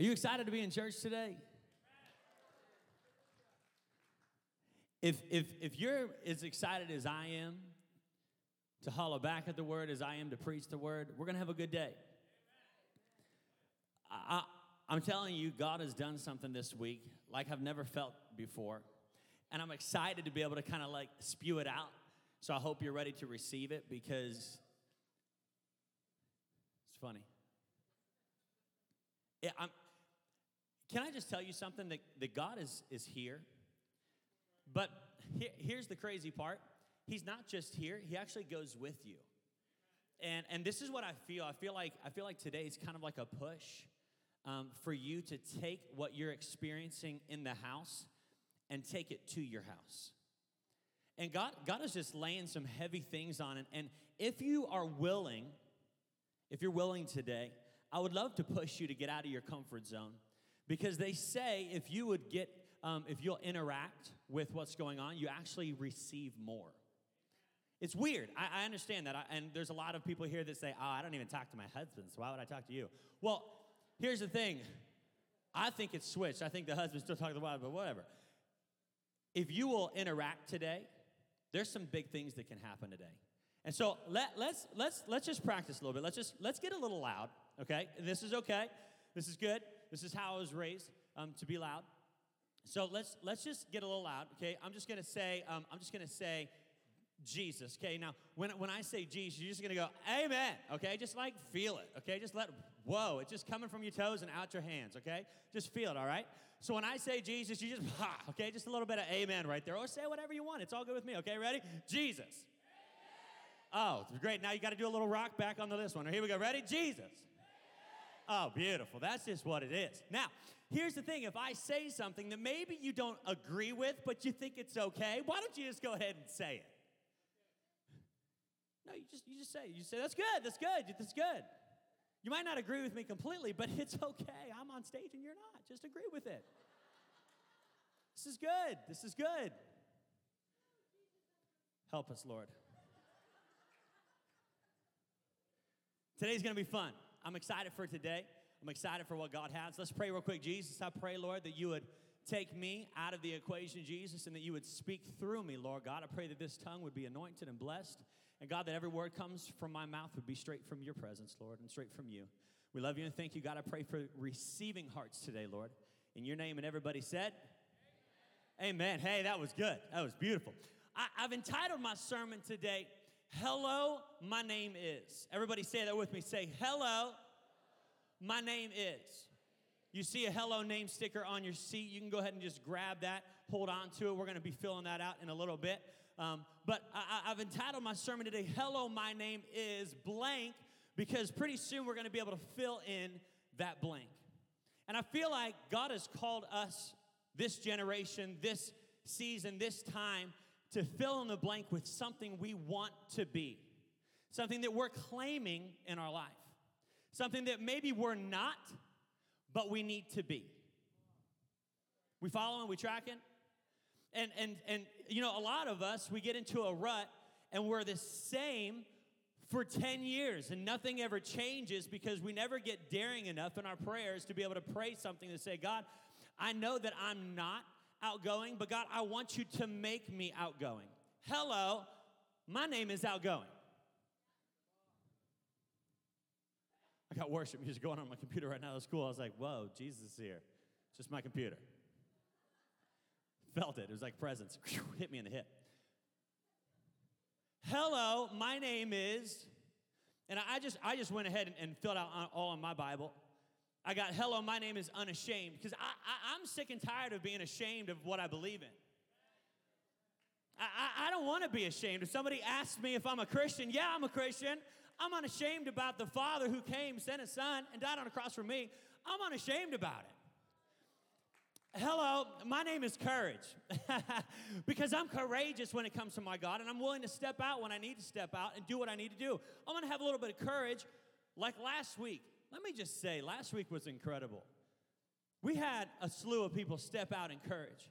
Are you excited to be in church today? If, if, if you're as excited as I am to holler back at the word as I am to preach the word, we're going to have a good day. I, I'm telling you, God has done something this week like I've never felt before. And I'm excited to be able to kind of like spew it out. So I hope you're ready to receive it because it's funny. Yeah, I'm, can I just tell you something that, that God is, is here? But here, here's the crazy part He's not just here, He actually goes with you. And, and this is what I feel. I feel like I feel like today is kind of like a push um, for you to take what you're experiencing in the house and take it to your house. And God, God is just laying some heavy things on it. And if you are willing, if you're willing today, I would love to push you to get out of your comfort zone because they say if you would get, um, if you'll interact with what's going on, you actually receive more. It's weird. I, I understand that. I, and there's a lot of people here that say, oh, I don't even talk to my husband, so why would I talk to you? Well, here's the thing I think it's switched. I think the husband still talking to the wife, but whatever. If you will interact today, there's some big things that can happen today. And so let, let's let's let's just practice a little bit. Let's just let's get a little loud, okay? This is okay. This is good. This is how I was raised um, to be loud. So let's let's just get a little loud, okay? I'm just gonna say um, I'm just gonna say Jesus, okay? Now when when I say Jesus, you're just gonna go Amen, okay? Just like feel it, okay? Just let whoa, it's just coming from your toes and out your hands, okay? Just feel it, all right? So when I say Jesus, you just ha, okay? Just a little bit of Amen right there, or say whatever you want. It's all good with me, okay? Ready? Jesus. Oh, great. Now you got to do a little rock back on the this one. Here we go. Ready? Jesus. Oh, beautiful. That's just what it is. Now, here's the thing if I say something that maybe you don't agree with, but you think it's okay, why don't you just go ahead and say it? No, you just you just say it. You say that's good. That's good. That's good. You might not agree with me completely, but it's okay. I'm on stage and you're not. Just agree with it. This is good. This is good. Help us, Lord. Today's gonna be fun. I'm excited for today. I'm excited for what God has. Let's pray real quick. Jesus, I pray, Lord, that you would take me out of the equation, Jesus, and that you would speak through me, Lord God. I pray that this tongue would be anointed and blessed. And God, that every word comes from my mouth would be straight from your presence, Lord, and straight from you. We love you and thank you, God. I pray for receiving hearts today, Lord. In your name, and everybody said, Amen. Amen. Hey, that was good. That was beautiful. I, I've entitled my sermon today, Hello, my name is. Everybody say that with me. Say, Hello, my name is. You see a hello name sticker on your seat. You can go ahead and just grab that, hold on to it. We're going to be filling that out in a little bit. Um, but I, have entitled my sermon today, Hello, my name is blank, because pretty soon we're going to be able to fill in that blank. And I feel like God has called us, this generation, this season, this time, to fill in the blank with something we want to be, something that we're claiming in our life, something that maybe we're not, but we need to be. We following? We tracking? And and and you know, a lot of us we get into a rut and we're the same for 10 years and nothing ever changes because we never get daring enough in our prayers to be able to pray something to say, God, I know that I'm not outgoing, but God, I want you to make me outgoing. Hello, my name is outgoing. I got worship music going on my computer right now at school. I was like, whoa, Jesus is here. It's just my computer. Felt it. It was like presence. Hit me in the hip. Hello, my name is, and I just I just went ahead and, and filled out all on my Bible. I got, hello, my name is unashamed, because I, I, am sick and tired of being ashamed of what I believe in. I, I, I don't want to be ashamed. If somebody asks me if I'm a Christian, yeah, I'm a Christian. I'm unashamed about the Father who came, sent a Son, and died on a cross for me. I'm unashamed about it. Hello, my name is Courage because I'm courageous when it comes to my God and I'm willing to step out when I need to step out and do what I need to do. I'm gonna have a little bit of courage like last week. Let me just say, last week was incredible. We had a slew of people step out in courage,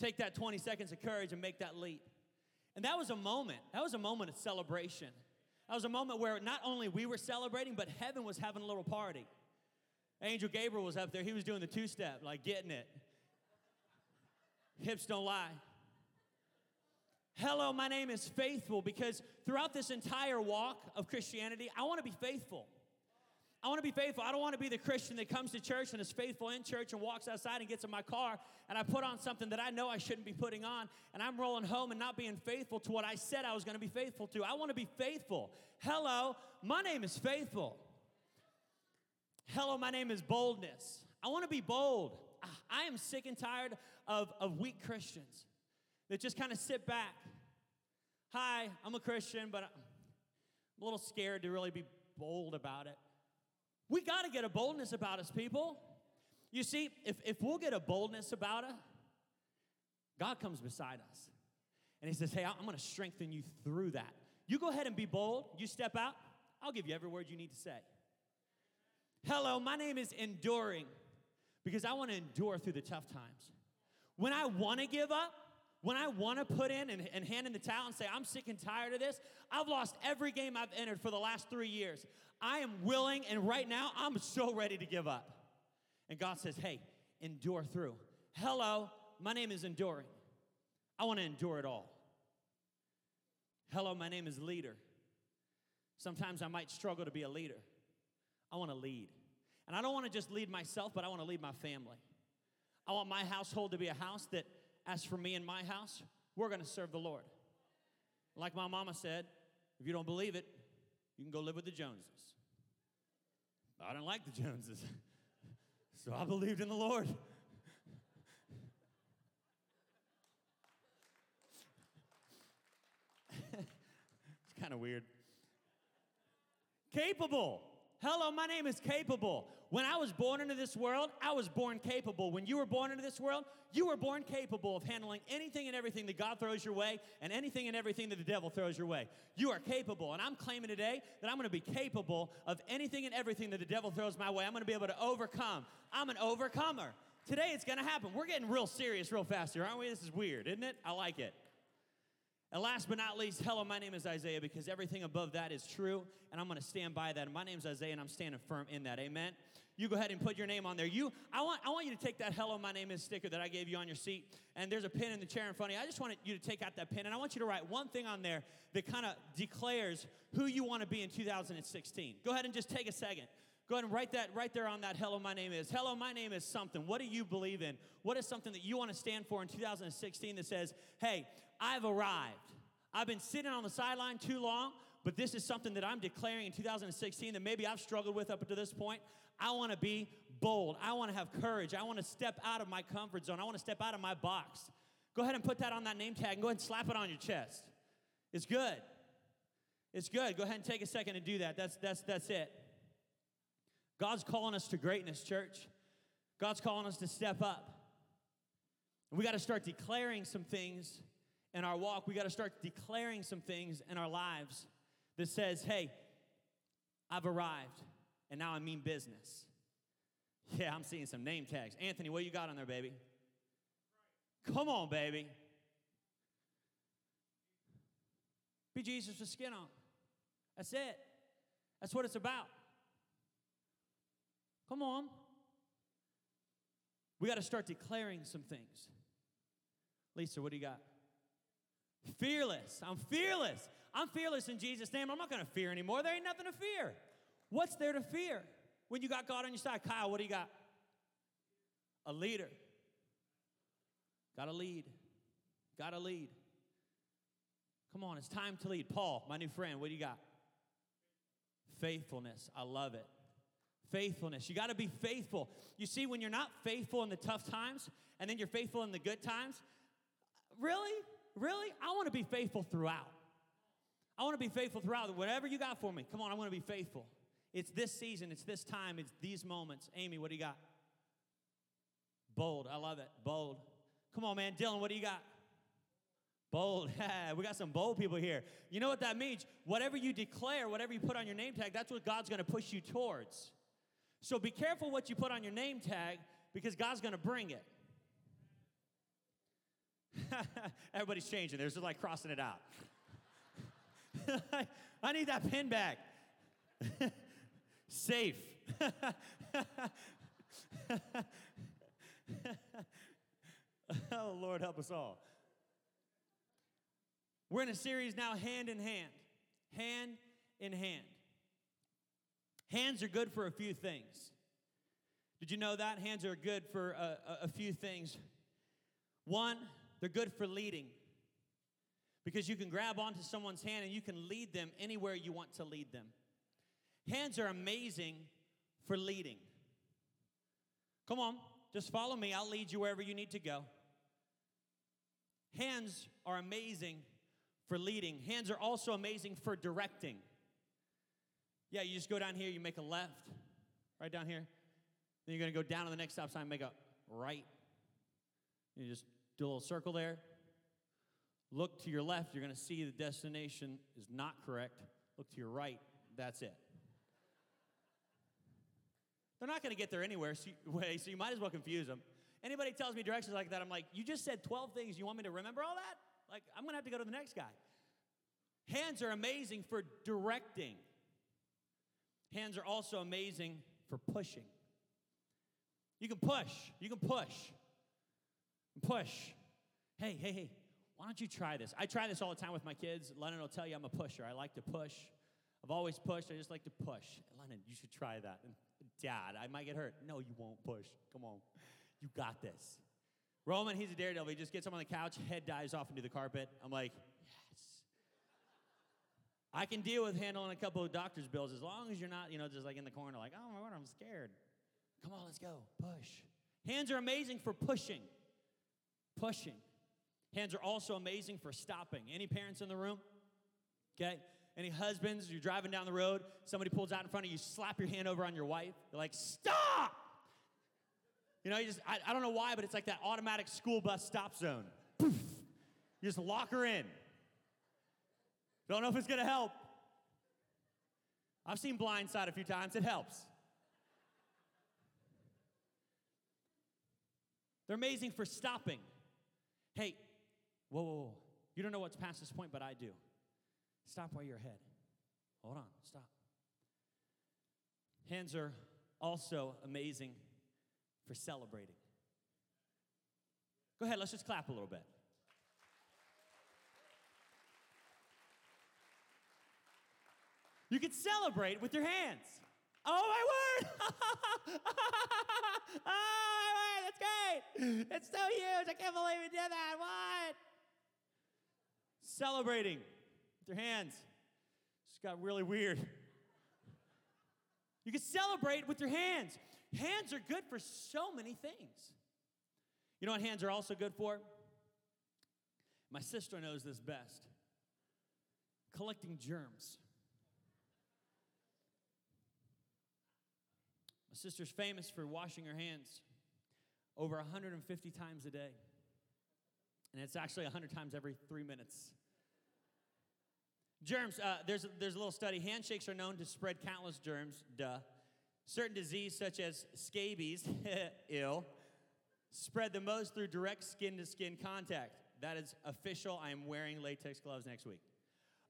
take that 20 seconds of courage and make that leap. And that was a moment, that was a moment of celebration. That was a moment where not only we were celebrating, but heaven was having a little party. Angel Gabriel was up there. He was doing the two step, like getting it. Hips don't lie. Hello, my name is Faithful because throughout this entire walk of Christianity, I want to be faithful. I want to be faithful. I don't want to be the Christian that comes to church and is faithful in church and walks outside and gets in my car and I put on something that I know I shouldn't be putting on and I'm rolling home and not being faithful to what I said I was going to be faithful to. I want to be faithful. Hello, my name is Faithful. Hello, my name is Boldness. I want to be bold. I am sick and tired of, of weak Christians that just kind of sit back. Hi, I'm a Christian, but I'm a little scared to really be bold about it. We got to get a boldness about us, people. You see, if, if we'll get a boldness about it, God comes beside us. And He says, Hey, I'm going to strengthen you through that. You go ahead and be bold. You step out. I'll give you every word you need to say. Hello, my name is Enduring because I want to endure through the tough times. When I want to give up, when I want to put in and, and hand in the towel and say, I'm sick and tired of this, I've lost every game I've entered for the last three years. I am willing, and right now, I'm so ready to give up. And God says, Hey, endure through. Hello, my name is Enduring. I want to endure it all. Hello, my name is Leader. Sometimes I might struggle to be a leader. I want to lead. And I don't want to just lead myself, but I want to lead my family. I want my household to be a house that as for me and my house, we're going to serve the Lord. Like my mama said, if you don't believe it, you can go live with the Joneses. I don't like the Joneses, so I believed in the Lord. it's kind of weird. Capable. Hello, my name is Capable. When I was born into this world, I was born capable. When you were born into this world, you were born capable of handling anything and everything that God throws your way and anything and everything that the devil throws your way. You are capable. And I'm claiming today that I'm going to be capable of anything and everything that the devil throws my way. I'm going to be able to overcome. I'm an overcomer. Today it's going to happen. We're getting real serious real fast here, aren't we? This is weird, isn't it? I like it. And last but not least, hello, my name is Isaiah because everything above that is true, and I'm going to stand by that. And my name is Isaiah, and I'm standing firm in that. Amen. You go ahead and put your name on there. You, I want, I want you to take that "Hello, my name is" sticker that I gave you on your seat, and there's a pin in the chair in front of you. I just want you to take out that pin, and I want you to write one thing on there that kind of declares who you want to be in 2016. Go ahead and just take a second. Go ahead and write that right there on that hello, my name is. Hello, my name is something. What do you believe in? What is something that you want to stand for in 2016 that says, hey, I've arrived? I've been sitting on the sideline too long, but this is something that I'm declaring in 2016 that maybe I've struggled with up to this point. I want to be bold. I want to have courage. I want to step out of my comfort zone. I want to step out of my box. Go ahead and put that on that name tag and go ahead and slap it on your chest. It's good. It's good. Go ahead and take a second and do that. That's, that's, that's it. God's calling us to greatness, church. God's calling us to step up. And we got to start declaring some things in our walk, we got to start declaring some things in our lives that says, hey, I've arrived and now I mean business. Yeah, I'm seeing some name tags. Anthony, what you got on there, baby? Come on, baby. Be Jesus with skin on. That's it. That's what it's about. Come on. We got to start declaring some things. Lisa, what do you got? Fearless. I'm fearless. I'm fearless in Jesus' name. I'm not going to fear anymore. There ain't nothing to fear. What's there to fear when you got God on your side? Kyle, what do you got? A leader. Got to lead. Got to lead. Come on, it's time to lead. Paul, my new friend, what do you got? Faithfulness. I love it. Faithfulness. You got to be faithful. You see, when you're not faithful in the tough times and then you're faithful in the good times, really? Really? I want to be faithful throughout. I want to be faithful throughout. Whatever you got for me, come on, I want to be faithful. It's this season, it's this time, it's these moments. Amy, what do you got? Bold. I love it. Bold. Come on, man. Dylan, what do you got? Bold. we got some bold people here. You know what that means? Whatever you declare, whatever you put on your name tag, that's what God's going to push you towards. So be careful what you put on your name tag because God's going to bring it. Everybody's changing. They're just like crossing it out. I need that pin back. Safe. oh, Lord, help us all. We're in a series now, hand in hand. Hand in hand. Hands are good for a few things. Did you know that? Hands are good for a, a, few things. One, they're good for leading because you can grab onto someone's hand and you can lead them anywhere you want to lead them. Hands are amazing for leading. Come on, just follow me. I'll lead you wherever you need to go. Hands are amazing for leading, hands are also amazing for directing. Yeah, you just go down here, you make a left, right down here. Then you're going to go down to the next stop sign, make a right. You just do a little circle there. Look to your left, you're going to see the destination is not correct. Look to your right, that's it. They're not going to get there anywhere so you, so you might as well confuse them. Anybody tells me directions like that, I'm like, you just said 12 things. You want me to remember all that? Like, I'm going to have to go to the next guy. Hands are amazing for directing. Hands are also amazing for pushing. You can push. You can push. Push. Hey, hey, hey, why don't you try this? I try this all the time with my kids. Lennon will tell you I'm a pusher. I like to push. I've always pushed. I just like to push. Lennon, you should try that. And Dad, I might get hurt. No, you won't push. Come on. You got this. Roman, he's a daredevil. He just gets him on the couch, head dives off into the carpet. I'm like. I can deal with handling a couple of doctor's bills as long as you're not, you know, just like in the corner, like, oh my God, I'm scared. Come on, let's go. Push. Hands are amazing for pushing. Pushing. Hands are also amazing for stopping. Any parents in the room? Okay. Any husbands, you're driving down the road, somebody pulls out in front of you, slap your hand over on your wife. You're like, stop! You know, you just, I, I don't know why, but it's like that automatic school bus stop zone. Poof! You just lock her in. Don't know if it's gonna help. I've seen Blindside a few times, it helps. They're amazing for stopping. Hey, whoa, whoa, whoa. You don't know what's past this point, but I do. Stop while you're ahead. Hold on, stop. Hands are also amazing for celebrating. Go ahead, let's just clap a little bit. You can celebrate with your hands. Oh my word! oh my word, that's great! It's so huge, I can't believe we did that. What? Celebrating with your hands. It's got really weird. You can celebrate with your hands. Hands are good for so many things. You know what hands are also good for? My sister knows this best collecting germs. My sister's famous for washing her hands over 150 times a day. And it's actually 100 times every three minutes. Germs, uh, there's, there's a little study. Handshakes are known to spread countless germs, duh. Certain disease, such as scabies, ill, spread the most through direct skin to skin contact. That is official. I am wearing latex gloves next week.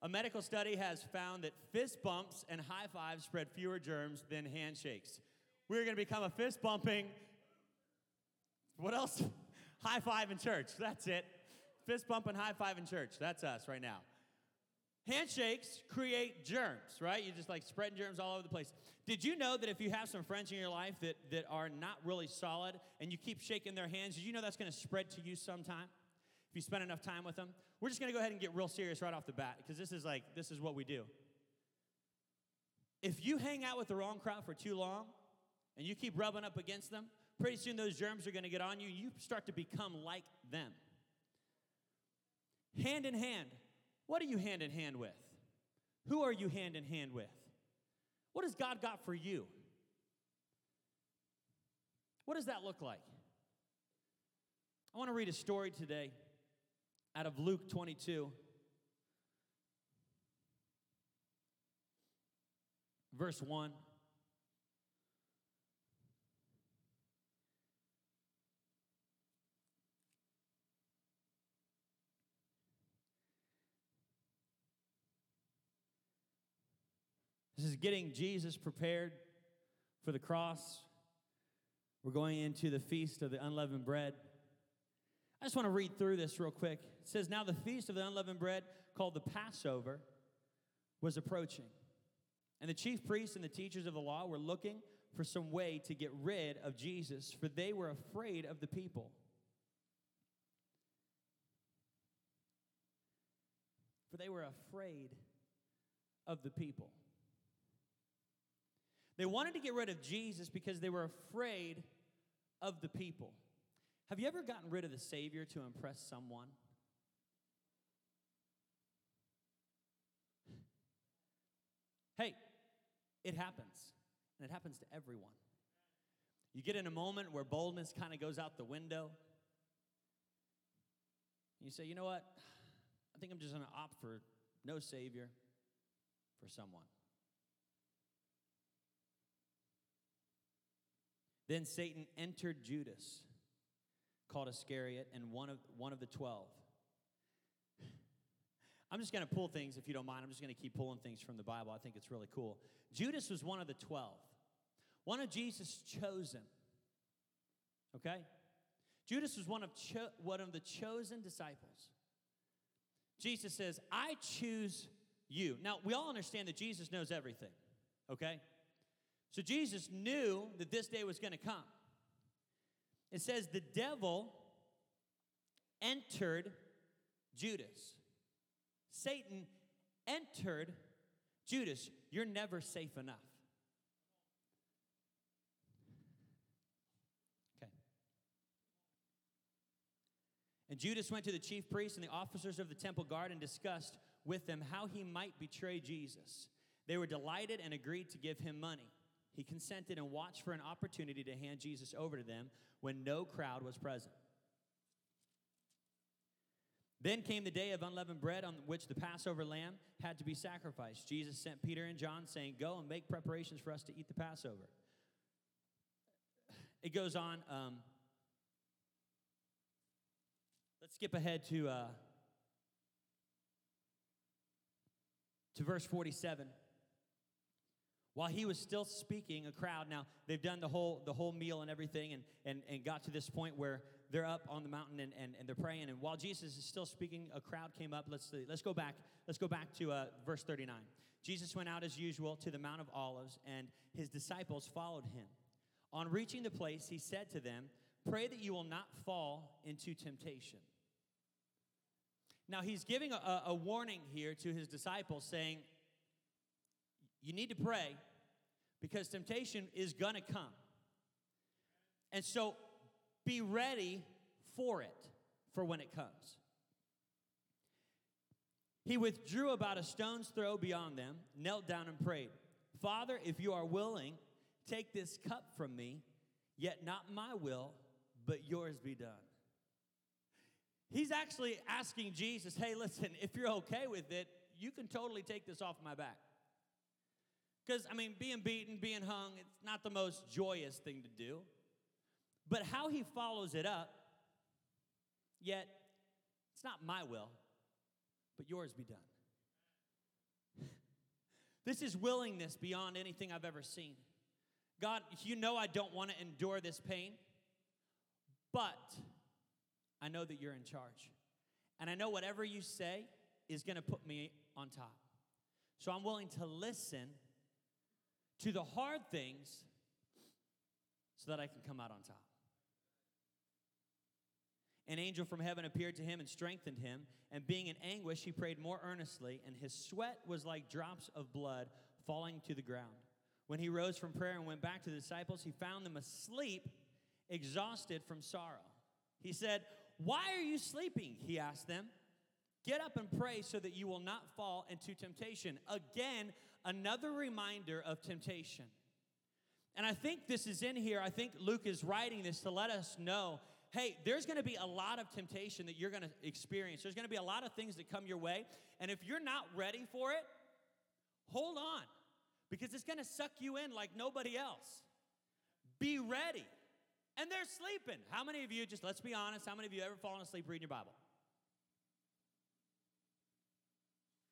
A medical study has found that fist bumps and high fives spread fewer germs than handshakes. We're going to become a fist bumping, what else? high five in church. That's it. Fist bump and high five in church. That's us right now. Handshakes create germs, right? You're just like spreading germs all over the place. Did you know that if you have some friends in your life that, that are not really solid and you keep shaking their hands, did you know that's going to spread to you sometime? If you spend enough time with them? We're just going to go ahead and get real serious right off the bat because this is like, this is what we do. If you hang out with the wrong crowd for too long and you keep rubbing up against them, pretty soon those germs are going to get on you. You start to become like them. Hand in hand, what are you hand in hand with? Who are you hand in hand with? What has God got for you? What does that look like? I want to read a story today out of Luke 22, verse 1. This is getting Jesus prepared for the cross. We're going into the feast of the unleavened bread. I just want to read through this real quick. It says, Now the feast of the unleavened bread, called the Passover, was approaching. And the chief priests and the teachers of the law were looking for some way to get rid of Jesus, for they were afraid of the people. For they were afraid of the people. They wanted to get rid of Jesus because they were afraid of the people. Have you ever gotten rid of the Savior to impress someone? Hey, it happens, and it happens to everyone. You get in a moment where boldness kind of goes out the window. You say, you know what? I think I'm just going to opt for no Savior for someone. Then Satan entered Judas, called Iscariot, and one of, one of the twelve. I'm just going to pull things, if you don't mind. I'm just going to keep pulling things from the Bible. I think it's really cool. Judas was one of the 12, one of Jesus' chosen. Okay? Judas was one of, cho- one of the chosen disciples. Jesus says, I choose you. Now, we all understand that Jesus knows everything, okay? So Jesus knew that this day was going to come. It says, the devil entered Judas. Satan entered Judas. You're never safe enough. Okay. And Judas went to the chief priests and the officers of the temple guard and discussed with them how he might betray Jesus. They were delighted and agreed to give him money. He consented and watched for an opportunity to hand Jesus over to them when no crowd was present. Then came the day of unleavened bread on which the Passover lamb had to be sacrificed. Jesus sent Peter and John, saying, Go and make preparations for us to eat the Passover. It goes on. Um, let's skip ahead to, uh, to verse 47. While he was still speaking, a crowd, now they've done the whole, the whole meal and everything and, and, and got to this point where they're up on the mountain and, and, and they're praying. And while Jesus is still speaking, a crowd came up. Let's, let's go back. Let's go back to uh, verse 39. Jesus went out as usual to the Mount of Olives, and his disciples followed him. On reaching the place, he said to them, Pray that you will not fall into temptation. Now, he's giving a, a warning here to his disciples, saying, you need to pray because temptation is to come. And so be ready for it, for when it comes. He withdrew about a stone's throw beyond them, knelt down, and prayed Father, if you are willing, take this cup from me, yet not my will, but yours be done. He's actually asking Jesus, hey, listen, if you're okay with it, you can totally take this off my back. Because, I mean, being beaten, being hung, it's not the most joyous thing to do. But how he follows it up, yet, it's not my will, but yours be done. this is willingness beyond anything I've ever seen. God, you know I don't want to endure this pain, but I know that you're in charge. And I know whatever you say is going to put me on top. So I'm willing to listen to the hard things so that I can come out on top. An angel from heaven appeared to him and strengthened him, and being in anguish, he prayed more earnestly, and his sweat was like drops of blood falling to the ground. When he rose from prayer and went back to the disciples, he found them asleep, exhausted from sorrow. He said, Why are you sleeping? He asked them. Get up and pray so that you will not fall into temptation. Again, another reminder of temptation. And I think this is in here. I think Luke is writing this to let us know hey, there's going to be a lot of temptation that you're going to experience. There's going to be a lot of things that come your way. And if you're not ready for it, hold on because it's going to suck you in like nobody else. Be ready. And they're sleeping. How many of you, just let's be honest, how many of you ever fallen asleep reading your Bible?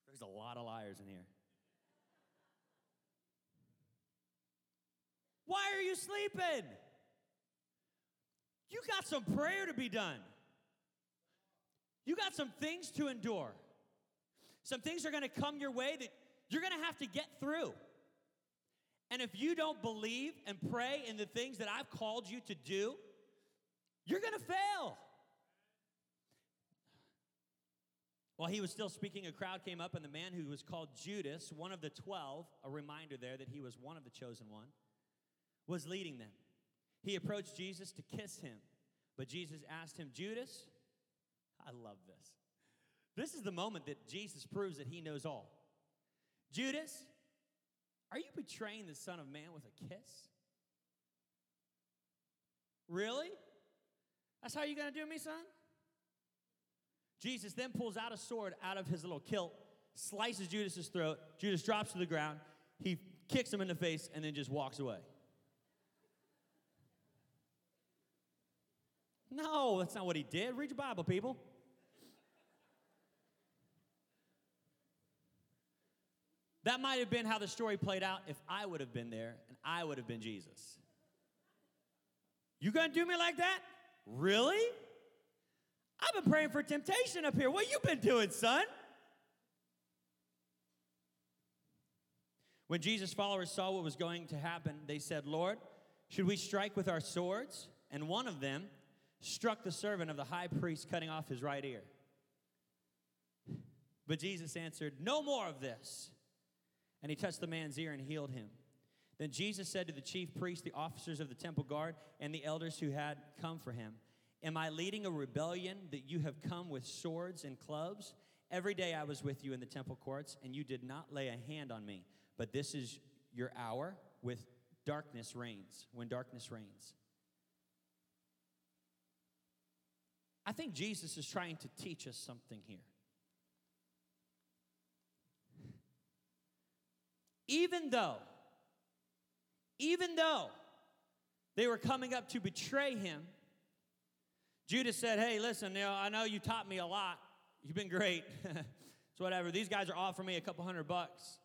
There's a lot of liars in here. Why are you sleeping? You got some prayer to be done. You got some things to endure. Some things are going to come your way that you're going to have to get through. And if you don't believe and pray in the things that I've called you to do, you're going to fail. While he was still speaking, a crowd came up, and the man who was called Judas, one of the twelve, a reminder there that he was one of the chosen one, was leading them. He approached Jesus to kiss him, but Jesus asked him, Judas, I love this. This is the moment that Jesus proves that he knows all. Judas, are you betraying the Son of Man with a kiss? Really? That's how you're going to do me, son? Jesus then pulls out a sword out of his little kilt, slices Judas's throat. Judas drops to the ground. He kicks him in the face and then just walks away. No, that's not what he did. Read your Bible, people. That might have been how the story played out if I would have been there and I would have been Jesus. You gonna do me like that? Really? I've been praying for temptation up here. What you been doing, son? When Jesus' followers saw what was going to happen, they said, Lord, should we strike with our swords? And one of them struck the servant of the high priest, cutting off his right ear. But Jesus answered, No more of this. And he touched the man's ear and healed him. Then Jesus said to the chief priests, the officers of the temple guard, and the elders who had come for him, Am I leading a rebellion that you have come with swords and clubs? Every day I was with you in the temple courts, and you did not lay a hand on me. But this is your hour with darkness reigns, when darkness reigns. I think Jesus is trying to teach us something here. Even though, even though they were coming up to betray him, Judas said, Hey, listen, you know, I know you taught me a lot. You've been great. so whatever. These guys are offering me a couple hundred bucks.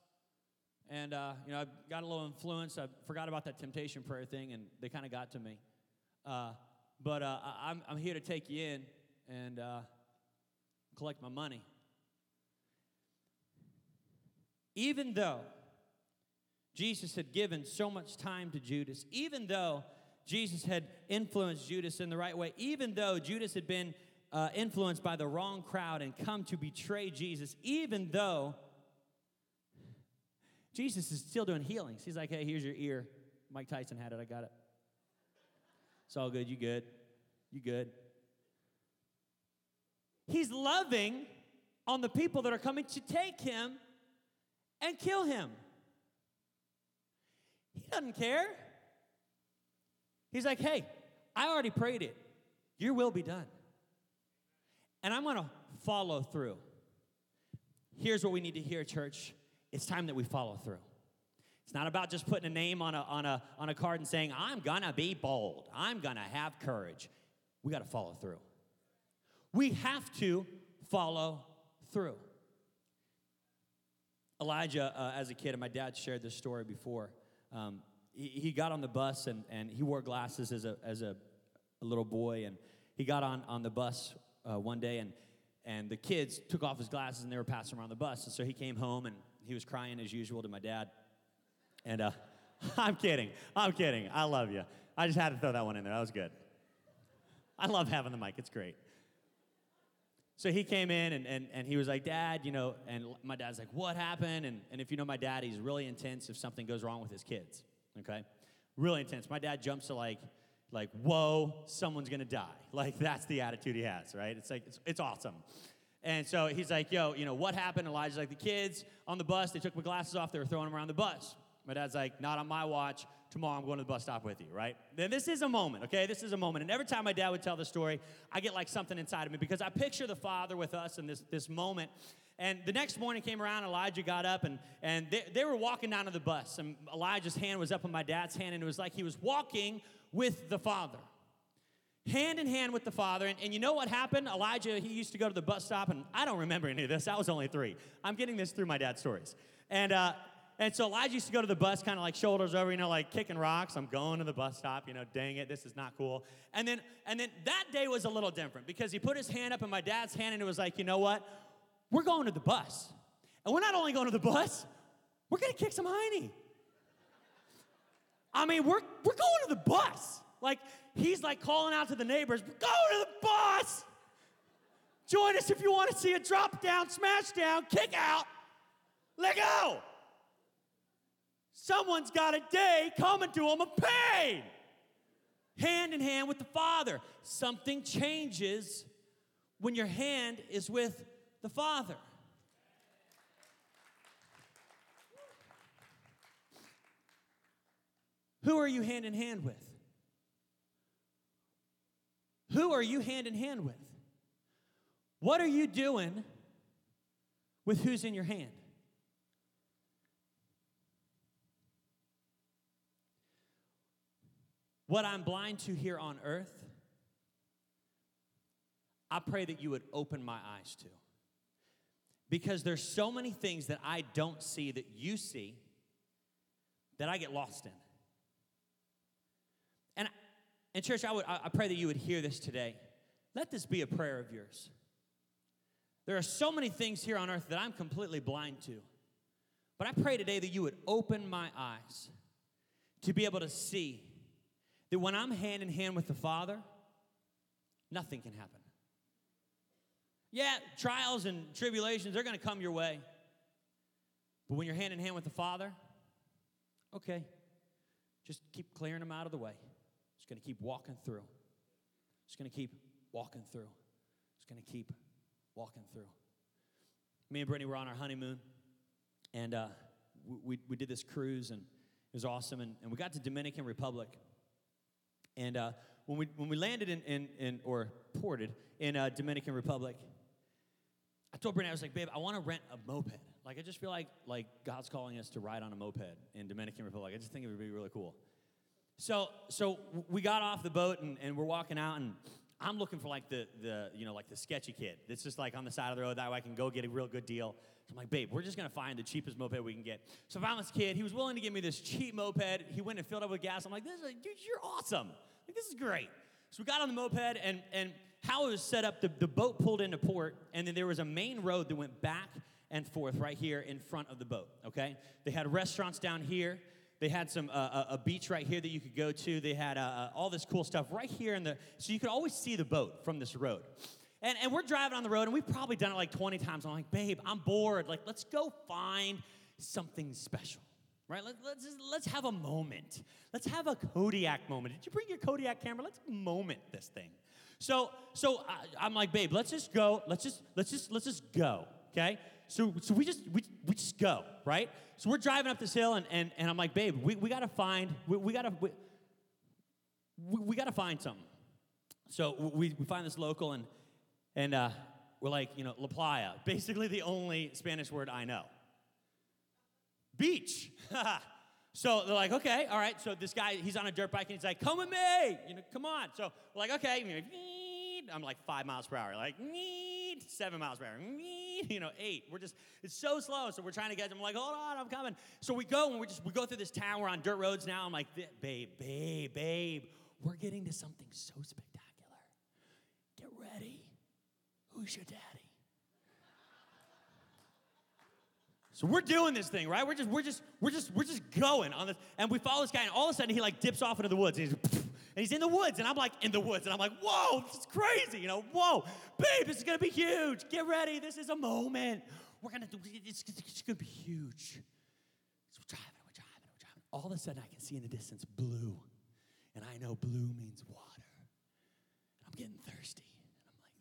And, uh, you know, I got a little influence. I forgot about that temptation prayer thing, and they kind of got to me. Uh, but uh, I'm, I'm here to take you in and uh, collect my money. Even though Jesus had given so much time to Judas, even though Jesus had influenced Judas in the right way, even though Judas had been uh, influenced by the wrong crowd and come to betray Jesus, even though Jesus is still doing healings. He's like, hey, here's your ear. Mike Tyson had it, I got it. It's all good, you good. You good. He's loving on the people that are coming to take him and kill him. He doesn't care. He's like, hey, I already prayed it. Your will be done. And I'm going to follow through. Here's what we need to hear, church. It's time that we follow through. It's not about just putting a name on a, on a, on a card and saying, I'm going to be bold. I'm going to have courage. We got to follow through. We have to follow through. Elijah, uh, as a kid, and my dad shared this story before. Um, he, he got on the bus and, and he wore glasses as a, as a, a little boy. And he got on, on the bus uh, one day and, and the kids took off his glasses and they were passing around the bus. And so he came home and he was crying as usual to my dad. And uh, I'm kidding. I'm kidding. I love you. I just had to throw that one in there. That was good. I love having the mic. It's great. So he came in and, and, and he was like, Dad, you know, and my dad's like, what happened? And, and if you know my dad, he's really intense if something goes wrong with his kids okay? Really intense. My dad jumps to like, like, whoa, someone's gonna die. Like, that's the attitude he has, right? It's like, it's, it's awesome. And so he's like, yo, you know, what happened? Elijah's like, the kids on the bus, they took my glasses off, they were throwing them around the bus. My dad's like, not on my watch. Tomorrow I'm going to the bus stop with you, right? Then this is a moment, okay? This is a moment. And every time my dad would tell the story, I get like something inside of me because I picture the father with us in this, this moment. And the next morning came around, Elijah got up and, and they, they were walking down to the bus. And Elijah's hand was up on my dad's hand, and it was like he was walking with the Father. Hand in hand with the Father. And, and you know what happened? Elijah, he used to go to the bus stop, and I don't remember any of this. I was only three. I'm getting this through my dad's stories. And uh, and so Elijah used to go to the bus, kind of like shoulders over, you know, like kicking rocks. I'm going to the bus stop, you know, dang it, this is not cool. And then, and then that day was a little different because he put his hand up in my dad's hand and it was like, you know what? We're going to the bus. And we're not only going to the bus, we're gonna kick some hiney. I mean, we're, we're going to the bus. Like, he's like calling out to the neighbors, going to the bus. Join us if you want to see a drop down, smash down, kick out. Let go. Someone's got a day coming to them of pain. Hand in hand with the Father. Something changes when your hand is with the Father. Who are you hand in hand with? Who are you hand in hand with? What are you doing with who's in your hand? What I'm blind to here on earth, I pray that you would open my eyes to. Because there's so many things that I don't see that you see that I get lost in. And, and church, I, would, I pray that you would hear this today. Let this be a prayer of yours. There are so many things here on earth that I'm completely blind to. But I pray today that you would open my eyes to be able to see that when I'm hand in hand with the Father, nothing can happen. Yeah, trials and tribulations, they're going to come your way. But when you're hand in hand with the Father, okay, just keep clearing them out of the way. Just going to keep walking through. Just going to keep walking through. Just going to keep walking through. Me and Brittany were on our honeymoon, and uh, we, we did this cruise, and it was awesome. And, and we got to Dominican Republic. And uh, when, we, when we landed in, in, in or ported in uh, Dominican Republic, I told Brittany, I was like, babe, I want to rent a moped. Like, I just feel like, like God's calling us to ride on a moped in Dominican Republic. I just think it would be really cool. So, so we got off the boat and, and we're walking out, and I'm looking for like the, the, you know, like the sketchy kid that's just like on the side of the road. That way I can go get a real good deal. So I'm like, babe, we're just gonna find the cheapest moped we can get. So I found this kid. He was willing to give me this cheap moped. He went and filled up with gas. I'm like, this is, dude, you're awesome. Like, this is great. So we got on the moped, and, and how it was set up, the, the boat pulled into port, and then there was a main road that went back and forth right here in front of the boat, okay? They had restaurants down here. They had some uh, a beach right here that you could go to. They had uh, uh, all this cool stuff right here in the so you could always see the boat from this road. And, and we're driving on the road, and we've probably done it like 20 times. I'm like, babe, I'm bored. Like, let's go find something special, right? Let, let's just, let's have a moment. Let's have a Kodak moment. Did you bring your Kodak camera? Let's moment this thing. So so I, I'm like, babe, let's just go. Let's just let's just let's just go. Okay. So, so we just we, we just go, right? So we're driving up this hill, and, and, and I'm like, babe, we, we gotta find, we, we gotta we, we, gotta find something. So we, we find this local, and and uh, we're like, you know, La Playa, basically the only Spanish word I know. Beach. so they're like, okay, all right. So this guy, he's on a dirt bike, and he's like, come with me, you know, come on. So we're like, okay. I'm like five miles per hour, like seven miles per hour, you know, eight. We're just, it's so slow. So we're trying to get them. like, hold on, I'm coming. So we go and we just, we go through this town. We're on dirt roads now. I'm like, babe, babe, babe, we're getting to something so spectacular. Get ready. Who's your daddy? So we're doing this thing, right? We're just, we're just, we're just, we're just going on this, and we follow this guy, and all of a sudden he like dips off into the woods. And he's and he's in the woods, and I'm like in the woods, and I'm like, whoa, this is crazy, you know, whoa, babe, this is gonna be huge. Get ready, this is a moment. We're gonna do it's, it's gonna be huge. So we're driving, we're driving, we're driving. All of a sudden, I can see in the distance blue, and I know blue means water. And I'm getting thirsty, and I'm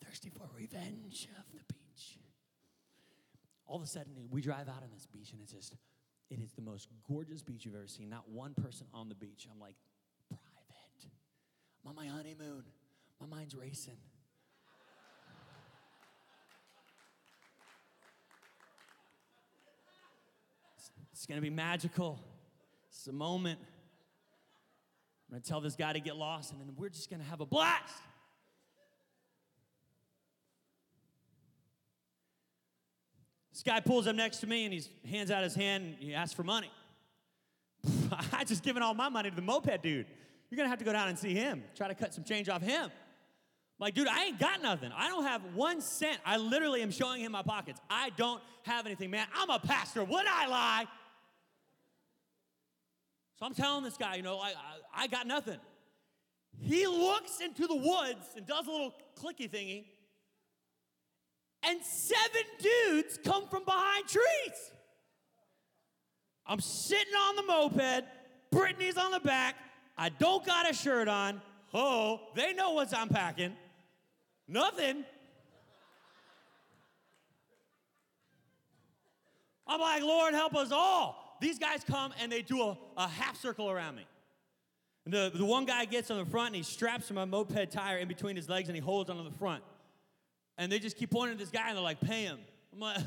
like, thirsty for revenge of the beach. All of a sudden, we drive out on this beach, and it's just, it is the most gorgeous beach you've ever seen. Not one person on the beach. I'm like, I'm on my honeymoon. My mind's racing. It's, going to be magical. It's a moment. I'm going to tell this guy to get lost, and then we're just going to have a blast. This guy pulls up next to me and he hands out his hand and he asks for money. I just given all my money to the moped dude. You're gonna have to go down and see him, try to cut some change off him. Like, dude, I ain't got nothing. I don't have one cent. I literally am showing him my pockets. I don't have anything, man. I'm a pastor. Would I lie? So I'm telling this guy, you know, I, I, I got nothing. He looks into the woods and does a little clicky thingy, and seven dudes come from behind trees. I'm sitting on the moped, Brittany's on the back, I don't got a shirt on. Oh, they know what's I'm packing. Nothing. I'm like, Lord, help us all. These guys come and they do a, a half circle around me. And the, the one guy gets on the front and he straps my moped tire in between his legs and he holds onto the front. And they just keep pointing at this guy and they're like, pay him. I'm like,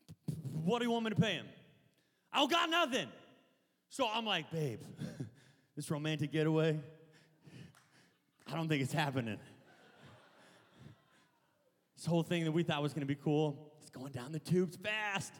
what do you want me to pay him? I don't got nothing. So I'm like, babe, this romantic getaway, I don't think it's happening. This whole thing that we thought was gonna be cool, it's going down the tubes fast.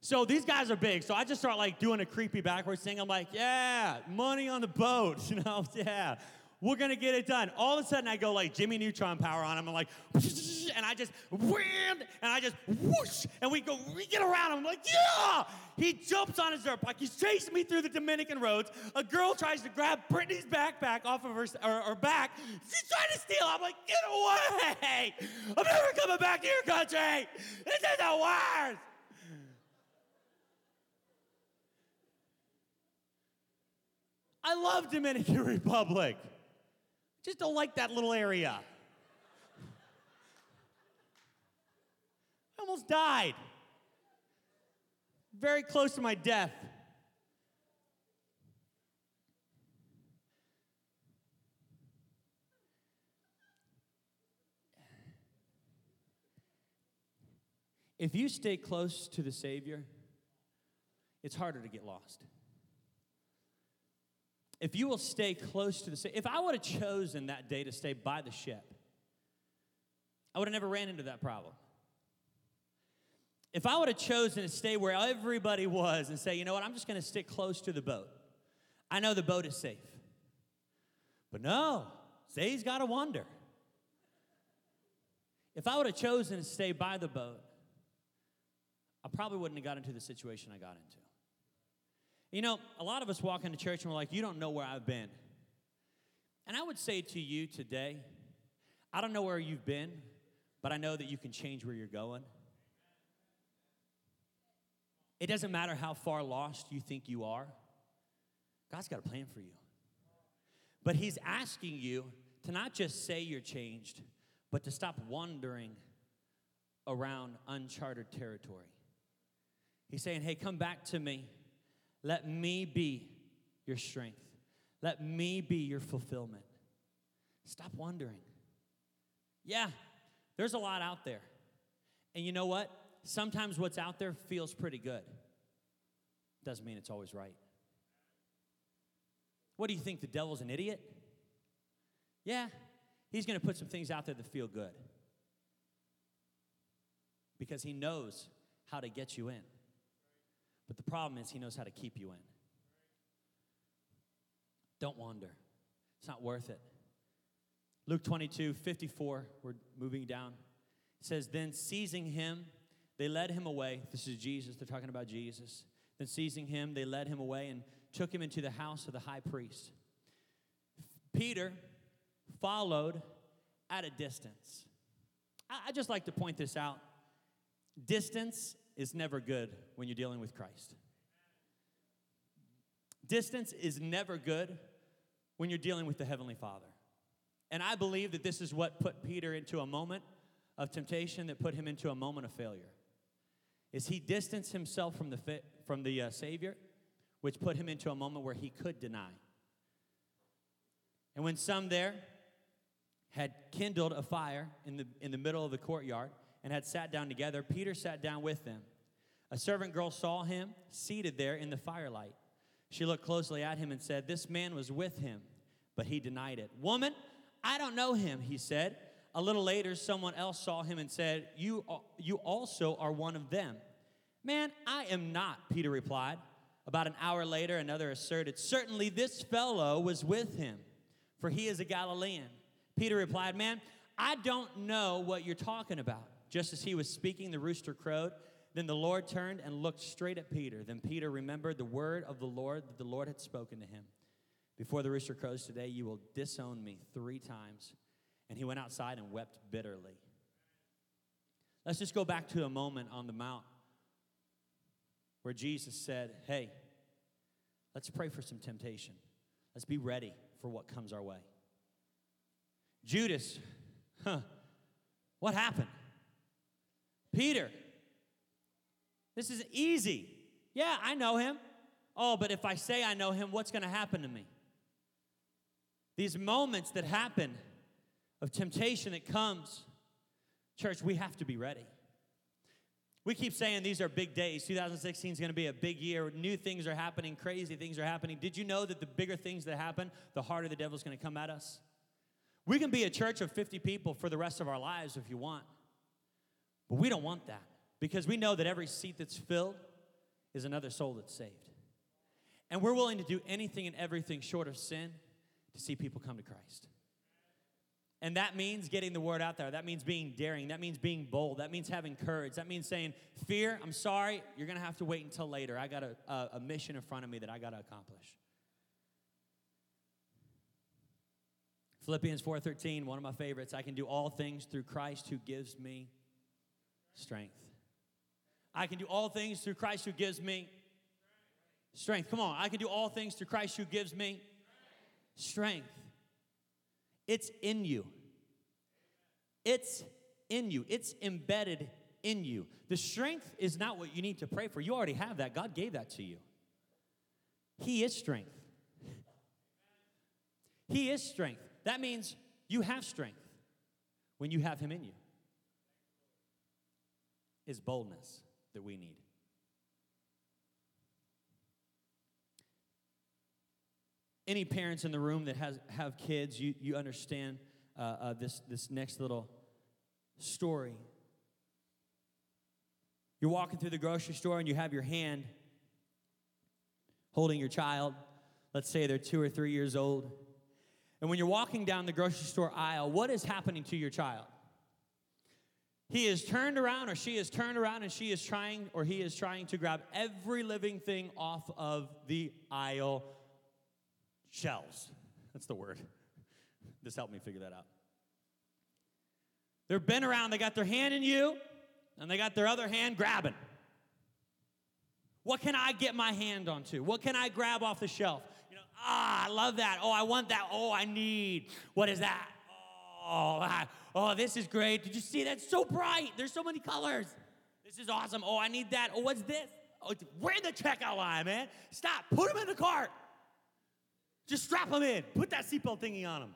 So these guys are big. So I just start like doing a creepy backwards thing. I'm like, yeah, money on the boat, you know, yeah. We're gonna get it done. All of a sudden, I go like Jimmy Neutron power on him. I'm like, and I just wham, and I just whoosh, and we go, we get around him. I'm like, yeah! He jumps on his dirt bike. He's chasing me through the Dominican roads. A girl tries to grab Brittany's backpack off of her, her back. She's trying to steal. I'm like, get away! I'm never coming back to your country. This is the worst. I love Dominican Republic. Just don't like that little area. I almost died. Very close to my death. If you stay close to the Savior, it's harder to get lost if you will stay close to the sea, if I would have chosen that day to stay by the ship, I would have never ran into that problem. If I would have chosen to stay where everybody was and say, you know what, I'm just going to stick close to the boat. I know the boat is safe. But no, Zay's got to wander. If I would have chosen to stay by the boat, I probably wouldn't have got into the situation I got into. You know, a lot of us walk into church and we're like, you don't know where I've been. And I would say to you today, I don't know where you've been, but I know that you can change where you're going. It doesn't matter how far lost you think you are, God's got a plan for you. But He's asking you to not just say you're changed, but to stop wandering around uncharted territory. He's saying, hey, come back to me. Let me be your strength. Let me be your fulfillment. Stop wondering. Yeah, there's a lot out there. And you know what? Sometimes what's out there feels pretty good. Doesn't mean it's always right. What do you think? The devil's an idiot? Yeah, he's going to put some things out there that feel good because he knows how to get you in. But the problem is, he knows how to keep you in. Don't wander, it's not worth it. Luke 22, 54, we're moving down. It says, Then seizing him, they led him away. This is Jesus, they're talking about Jesus. Then seizing him, they led him away and took him into the house of the high priest. Peter followed at a distance. I just like to point this out. Distance is never good when you're dealing with Christ. Distance is never good when you're dealing with the Heavenly Father. And I believe that this is what put Peter into a moment of temptation that put him into a moment of failure. Is he distanced himself from the, from the uh, Savior, which put him into a moment where he could deny. And when some there had kindled a fire in the, in the middle of the courtyard, and had sat down together, Peter sat down with them. A servant girl saw him seated there in the firelight. She looked closely at him and said, This man was with him, but he denied it. Woman, I don't know him, he said. A little later, someone else saw him and said, You, you also are one of them. Man, I am not, Peter replied. About an hour later, another asserted, Certainly this fellow was with him, for he is a Galilean. Peter replied, Man, I don't know what you're talking about. Just as he was speaking, the rooster crowed. Then the Lord turned and looked straight at Peter. Then Peter remembered the word of the Lord that the Lord had spoken to him. Before the rooster crows today, you will disown me three times. And he went outside and wept bitterly. Let's just go back to a moment on the Mount where Jesus said, Hey, let's pray for some temptation. Let's be ready for what comes our way. Judas, huh, what happened? Peter, this is easy. Yeah, I know him. Oh, but if I say I know him, what's going to happen to me? These moments that happen of temptation that comes, church, we have to be ready. We keep saying these are big days. 2016 is going to be a big year. New things are happening, crazy things are happening. Did you know that the bigger things that happen, the harder the devil's going to come at us? We can be a church of 50 people for the rest of our lives if you want. But we don't want that because we know that every seat that's filled is another soul that's saved. And we're willing to do anything and everything short of sin to see people come to Christ. And that means getting the word out there. That means being daring. That means being bold. That means having courage. That means saying, Fear, I'm sorry, you're going to have to wait until later. I got a, a, a mission in front of me that I got to accomplish. Philippians 4:13, one of my favorites. I can do all things through Christ who gives me strength. I can do all things through Christ who gives me strength. Come on, I can do all things through Christ who gives me strength. It's in you. It's in you. It's embedded in you. The strength is not what you need to pray for. You already have that. God gave that to you. He is strength. He is strength. That means you have strength when you have Him in you. Is boldness that we need. any parents in the room that has, have kids, you, you understand uh, uh, this, this next little story. You're walking through the grocery store and you have your hand holding your child. Let's say they're two or three years old. And when you're walking down the grocery store aisle, what is happening to your child? He is turned around, or she is turned around, and she is trying, or he is trying to grab every living thing off of the aisle shelves. That's the word. This helped me figure that out. They're bent around, they got their hand in you, and they got their other hand grabbing. What can I get my hand onto? What can I grab off the shelf? You know, ah, I love that. Oh, I want that. Oh, I need. What is that? Oh, ah, oh, this is great. Did you see that? So bright. There's so many colors. This is awesome. Oh, I need that. Oh, what's this? Oh, we're in the checkout line, man. Stop. Put them in the cart. Just strap them in. Put that seatbelt thingy on them.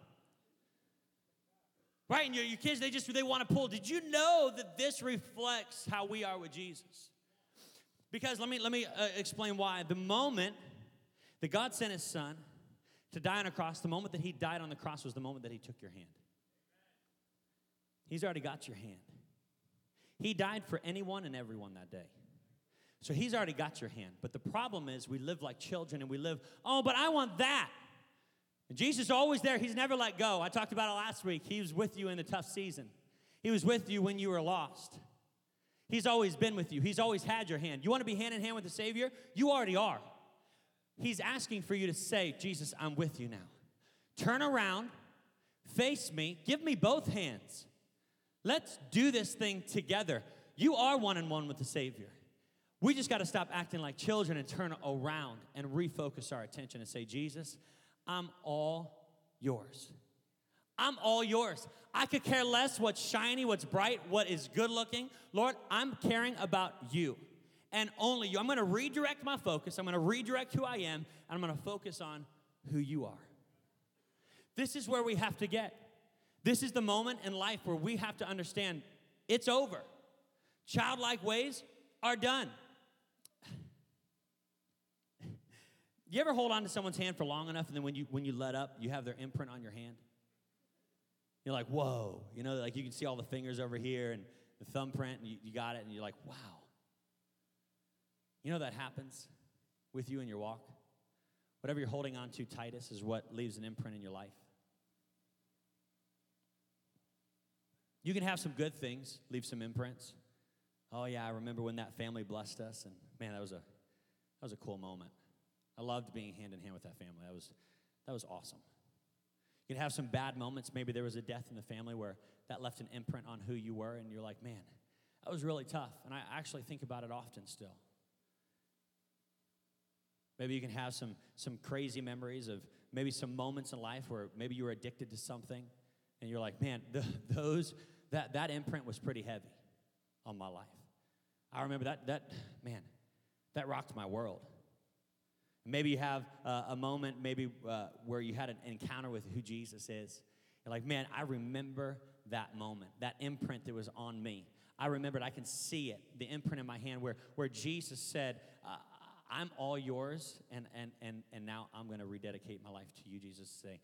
Right? And your, your kids, they just they want to pull. Did you know that this reflects how we are with Jesus? Because let me let me uh, explain why. The moment that God sent His Son to die on a cross, the moment that He died on the cross was the moment that He took your hand. He's already got your hand. He died for anyone and everyone that day. So He's already got your hand. But the problem is, we live like children and we live, oh, but I want that. And Jesus is always there. He's never let go. I talked about it last week. He was with you in the tough season, He was with you when you were lost. He's always been with you, He's always had your hand. You want to be hand in hand with the Savior? You already are. He's asking for you to say, Jesus, I'm with you now. Turn around, face me, give me both hands. Let's do this thing together. You are one on one with the Savior. We just got to stop acting like children and turn around and refocus our attention and say, Jesus, I'm all yours. I'm all yours. I could care less what's shiny, what's bright, what is good looking. Lord, I'm caring about you and only you. I'm going to redirect my focus. I'm going to redirect who I am, and I'm going to focus on who you are. This is where we have to get. This is the moment in life where we have to understand it's over. Childlike ways are done. You ever hold on to someone's hand for long enough and then when you when you let up, you have their imprint on your hand? You're like, whoa. You know, like you can see all the fingers over here and the thumbprint, and you, you got it, and you're like, wow. You know that happens with you in your walk? Whatever you're holding on to Titus, is what leaves an imprint in your life. You can have some good things, leave some imprints. Oh yeah, I remember when that family blessed us, and man, that was a that was a cool moment. I loved being hand in hand with that family. That was that was awesome. You can have some bad moments. Maybe there was a death in the family where that left an imprint on who you were, and you're like, man, that was really tough. And I actually think about it often still. Maybe you can have some, some crazy memories of maybe some moments in life where maybe you were addicted to something and you're like, man, the, those, that, that imprint was pretty heavy on my life. I remember that, that man, that rocked my world. Maybe you have uh, a moment, maybe uh, where you had an encounter with who Jesus is. You're like, man, I remember that moment, that imprint that was on me. I remembered, I can see it, the imprint in my hand where, where Jesus said, uh, I'm all yours, and, and, and, and now I'm going to rededicate my life to you, Jesus, say,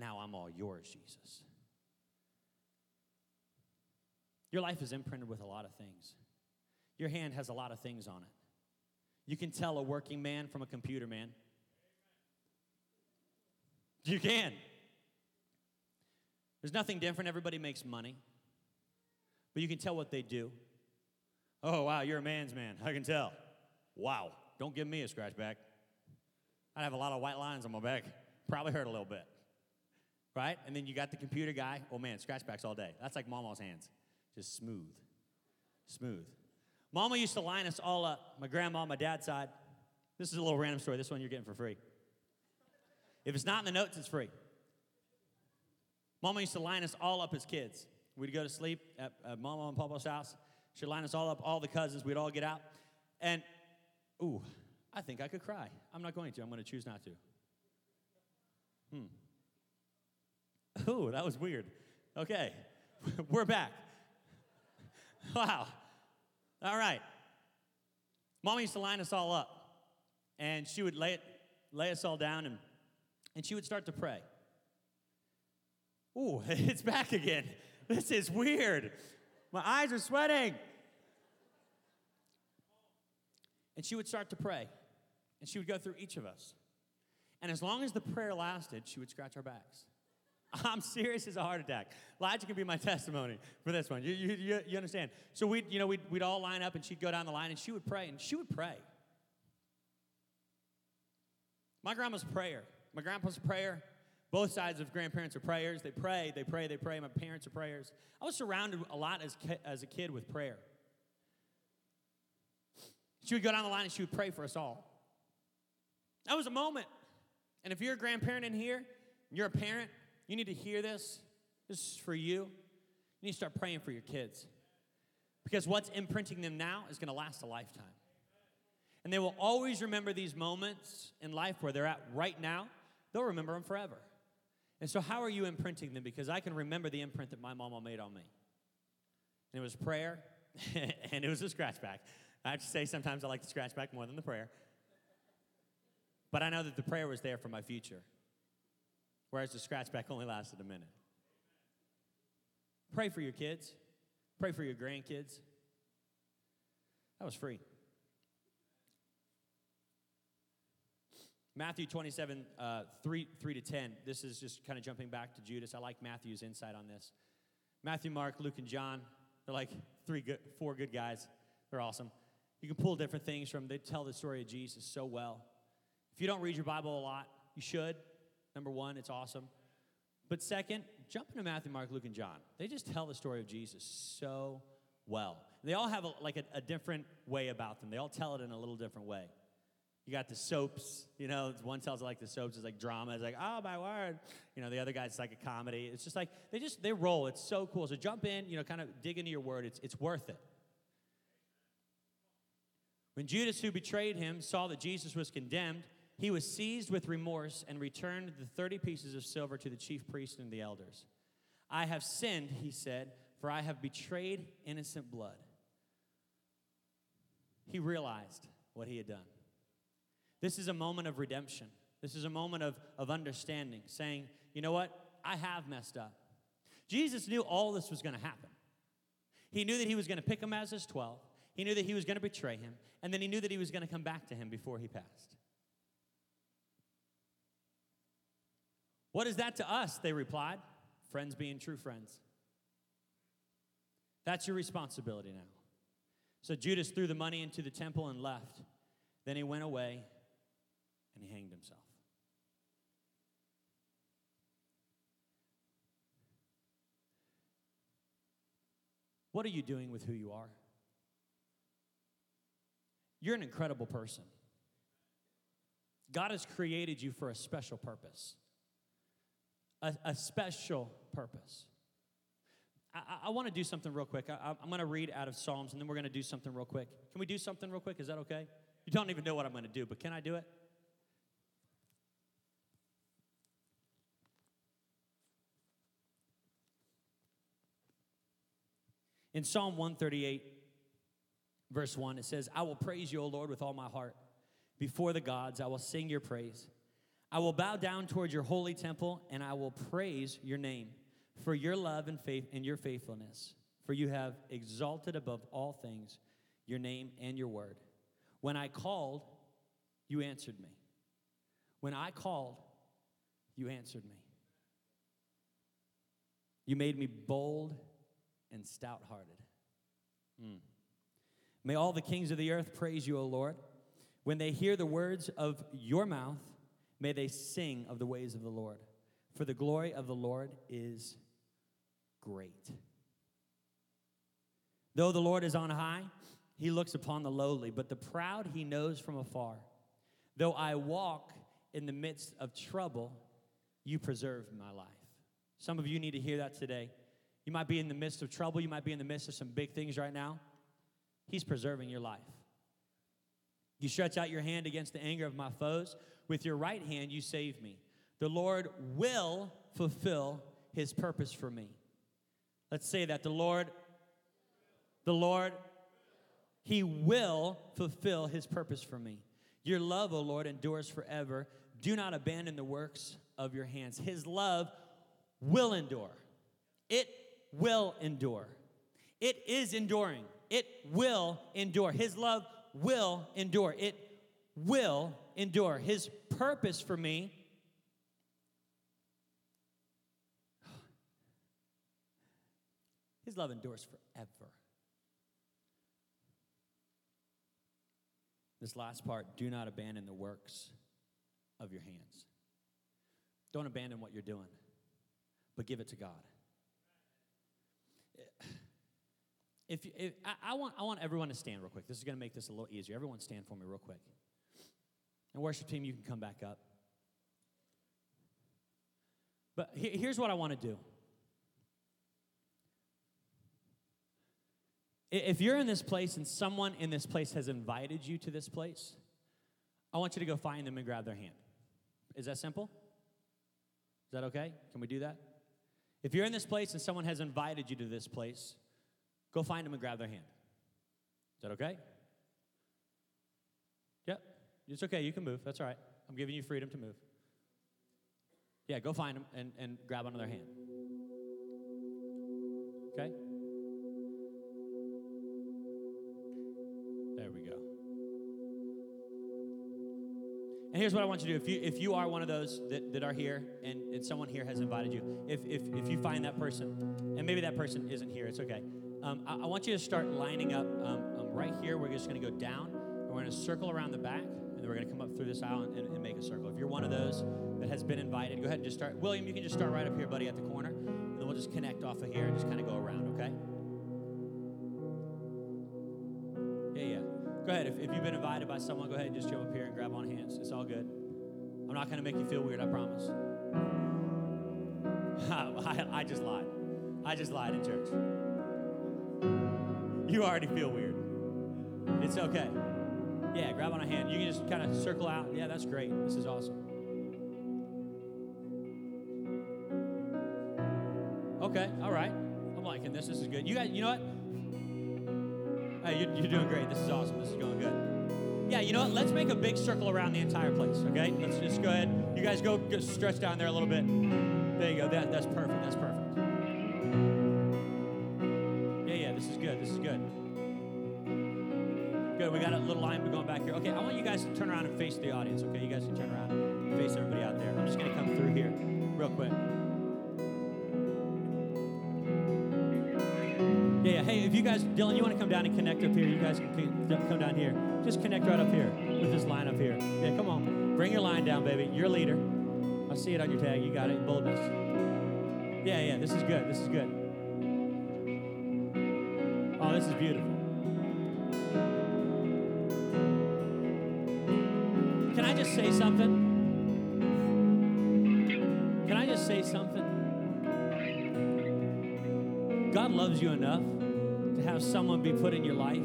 now I'm all yours, Jesus. Your life is imprinted with a lot of things. Your hand has a lot of things on it. You can tell a working man from a computer man. You can. There's nothing different. Everybody makes money. But you can tell what they do. Oh, wow, you're a man's man. I can tell. Wow, don't give me a scratch back. I'd have a lot of white lines on my back. Probably hurt a little bit. Right? And then you got the computer guy. Oh man, scratch backs all day. That's like mama's hands. Just smooth. Smooth. Mama used to line us all up. My grandma, my dad's side. This is a little random story. This one you're getting for free. If it's not in the notes, it's free. Mama used to line us all up as kids. We'd go to sleep at, at Mama and Papa's house. She'd line us all up, all the cousins. We'd all get out. And Ooh, I think I could cry. I'm not going to. I'm going to choose not to. Hmm. Ooh, that was weird. Okay, we're back. wow. All right. Mom used to line us all up, and she would lay, it, lay us all down, and, and she would start to pray. Ooh, it's back again. This is weird. My eyes are sweating. And she would start to pray. And she would go through each of us. And as long as the prayer lasted, she would scratch our backs. I'm serious as a heart attack. Elijah can be my testimony for this one. You, you, you understand? So we'd, you know, we'd, we'd all line up and she'd go down the line and she would pray and she would pray. My grandma's a prayer. My grandpa's a prayer. Both sides of grandparents are prayers. They pray, they pray, they pray. My parents are prayers. I was surrounded a lot as, as a kid with prayer. She would go down the line and she would pray for us all. That was a moment. And if you're a grandparent in here, you're a parent, you need to hear this. This is for you. You need to start praying for your kids. Because what's imprinting them now is going to last a lifetime. And they will always remember these moments in life where they're at right now. They'll remember them forever. And so, how are you imprinting them? Because I can remember the imprint that my mama made on me. And it was prayer, and it was a scratch back. I have to say, sometimes I like the scratch back more than the prayer. But I know that the prayer was there for my future, whereas the scratch back only lasted a minute. Pray for your kids, pray for your grandkids. That was free. Matthew 27, uh, 3, 3 to 10. This is just kind of jumping back to Judas. I like Matthew's insight on this. Matthew, Mark, Luke, and John, they're like three good, four good guys. They're awesome. You can pull different things from, they tell the story of Jesus so well. If you don't read your Bible a lot, you should. Number one, it's awesome. But second, jump into Matthew, Mark, Luke, and John. They just tell the story of Jesus so well. They all have a, like a, a different way about them. They all tell it in a little different way. You got the soaps, you know, one tells it like the soaps is like drama. It's like, oh my word. You know, the other guy's like a comedy. It's just like they just they roll. It's so cool. So jump in, you know, kind of dig into your word. It's it's worth it. When Judas, who betrayed him, saw that Jesus was condemned, he was seized with remorse and returned the 30 pieces of silver to the chief priest and the elders. I have sinned, he said, for I have betrayed innocent blood. He realized what he had done. This is a moment of redemption. This is a moment of, of understanding, saying, you know what? I have messed up. Jesus knew all this was going to happen. He knew that he was going to pick him as his 12. He knew that he was going to betray him. And then he knew that he was going to come back to him before he passed. What is that to us? They replied. Friends being true friends. That's your responsibility now. So Judas threw the money into the temple and left. Then he went away and he hanged himself. What are you doing with who you are? You're an incredible person. God has created you for a special purpose. A, a special purpose. I, I want to do something real quick. I, I'm going to read out of Psalms and then we're going to do something real quick. Can we do something real quick? Is that okay? You don't even know what I'm going to do, but can I do it? In Psalm 138, verse 1, it says, I will praise you, O Lord, with all my heart. Before the gods, I will sing your praise. I will bow down toward your holy temple, and I will praise your name for your love and faith and your faithfulness. For you have exalted above all things your name and your word. When I called, you answered me. When I called, you answered me. You made me bold and stout hearted. Mm. May all the kings of the earth praise you, O Lord. When they hear the words of your mouth, may they sing of the ways of the Lord. For the glory of the Lord is great. Though the Lord is on high, he looks upon the lowly, but the proud he knows from afar. Though I walk in the midst of trouble, you preserve my life. Some of you need to hear that today. You might be in the midst of trouble. You might be in the midst of some big things right now. He's preserving your life. You stretch out your hand against the anger of my foes. With your right hand, you save me. The Lord will fulfill his purpose for me. Let's say that. The Lord, the Lord, he will fulfill his purpose for me. Your love, O Lord, endures forever. Do not abandon the works of your hands. His love will endure. It will endure. It is enduring. It will endure. His love will endure. It will endure. His purpose for me His love endures forever. This last part do not abandon the works of your hands. Don't abandon what you're doing, but give it to God. If, if I, I, want, I want everyone to stand real quick. This is going to make this a little easier. Everyone stand for me real quick. And worship team, you can come back up. But here's what I want to do. If you're in this place and someone in this place has invited you to this place, I want you to go find them and grab their hand. Is that simple? Is that okay? Can we do that? If you're in this place and someone has invited you to this place, go find them and grab their hand. Is that okay? It's okay. You can move. That's all right. I'm giving you freedom to move. Yeah, go find them and, and grab another hand. Okay? There we go. And here's what I want you to do. If you, if you are one of those that, that are here and, and someone here has invited you, if, if, if you find that person, and maybe that person isn't here, it's okay. Um, I, I, want you to start lining up um, um, right here. We're just going to go down, and we're going to circle around the back, and we're going to come up through this aisle and, and, make a circle. If you're one of those that has been invited, go ahead and just start. William, you can just start right up here, buddy, at the corner, and we'll just connect off of here and just kind of go around, okay? Yeah, yeah. Go ahead. If, if you've been invited by someone, go ahead and just jump up here and grab on hands. It's all good. I'm not going to make you feel weird, I promise. I, I just lied. I just lied in church. You already feel weird. It's okay. Yeah, grab on a hand. You can just kind of circle out. Yeah, that's great. This is awesome. Okay, all right. I'm liking this. This is good. You guys, you know what? Hey, you're, you're doing great. This is awesome. This is going good. Yeah, you know what? Let's make a big circle around the entire place, okay? Let's just go ahead. You guys go, go stretch down there a little bit. There you go. That, that's perfect. That's perfect. Good. We got a little line going back here. Okay, I want you guys to turn around and face the audience. Okay, you guys can turn around and face everybody out there. I'm just going to come through here real quick. Yeah, yeah. Hey, if you guys, Dylan, you want to come down and connect up here, you guys can come down here. Just connect right up here with this line up here. Yeah, come on. Bring your line down, baby. You're leader. I see it on your tag. You got it. Boldness. Yeah, yeah. This is good. This is good. Oh, this is beautiful. Say something? Can I just say something? God loves you enough to have someone be put in your life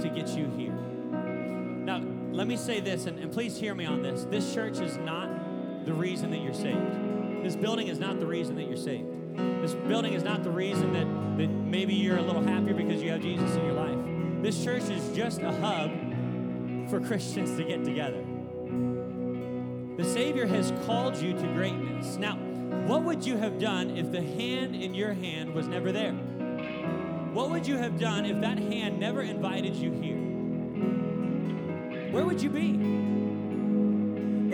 to get you here. Now, let me say this, and, and please hear me on this. This church is not the reason that you're saved. This building is not the reason that you're saved. This building is not the reason that, that maybe you're a little happier because you have Jesus in your life. This church is just a hub for Christians to get together. The Savior has called you to greatness. Now, what would you have done if the hand in your hand was never there? What would you have done if that hand never invited you here? Where would you be?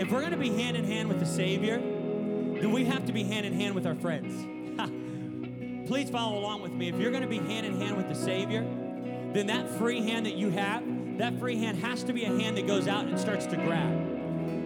If we're going to be hand in hand with the Savior, then we have to be hand in hand with our friends. Please follow along with me. If you're going to be hand in hand with the Savior, then that free hand that you have, that free hand has to be a hand that goes out and starts to grab.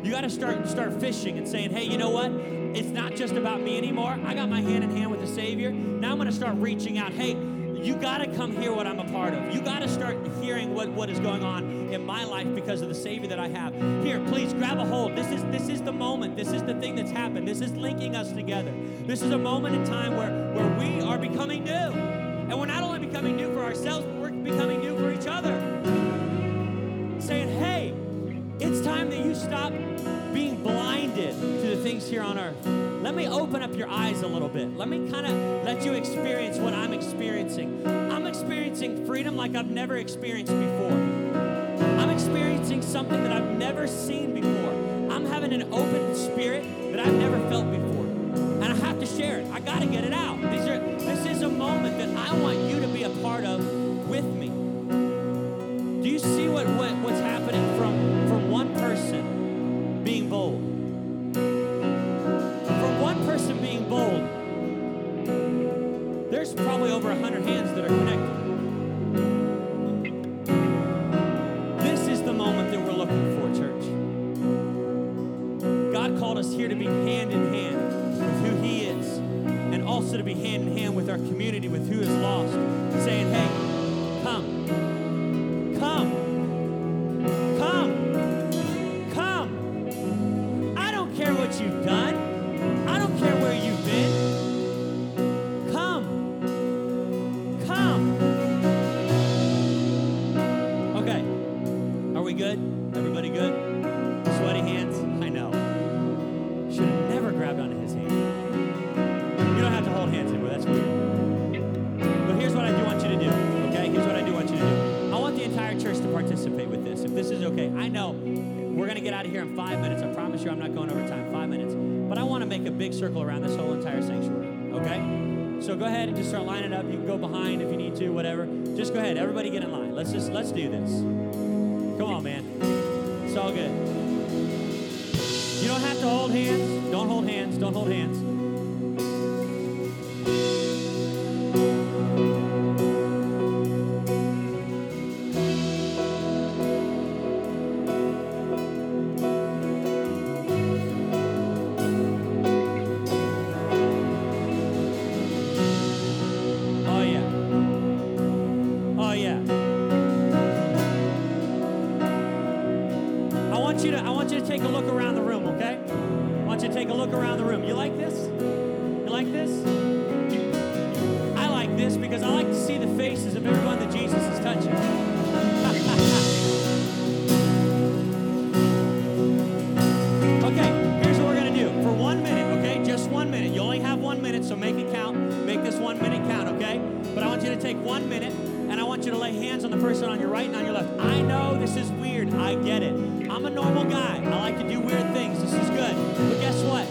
You got to start start fishing and saying, "Hey, you know what? It's not just about me anymore. I got my hand in hand with the Savior. Now I'm going to start reaching out. Hey, you got to come hear what I'm a part of. You got to start hearing what, what is going on in my life because of the Savior that I have. Here, please grab a hold. This is this is the moment. This is the thing that's happened. This is linking us together. This is a moment in time where, where we are becoming new. And we're not only becoming new for ourselves, but we're becoming new for each other. Time that you stop being blinded to the things here on earth. Let me open up your eyes a little bit. Let me kind of let you experience what I'm experiencing. I'm experiencing freedom like I've never experienced before. I'm experiencing something that I've never seen before. I'm having an open spirit that I've never felt before. And I have to share it. I got to get it out. Are, this is a moment that I want you to be a part of with me. Do you see what, what what's happening here to be hand in hand with who He is, and also to be hand in hand with our community, with who is lost, saying, hey, circle around this whole entire sanctuary, okay? So go ahead and just start lining up. You can go behind if you need to, whatever. Just go ahead. Everybody get in line. Let's just, let's do this. Come on, man. It's all good. You don't have to hold hands. Don't hold hands. Don't hold hands. Hands on the person on your right and on your left. I know this is weird. I get it. I'm a normal guy. I like to do weird things. This is good. But guess what?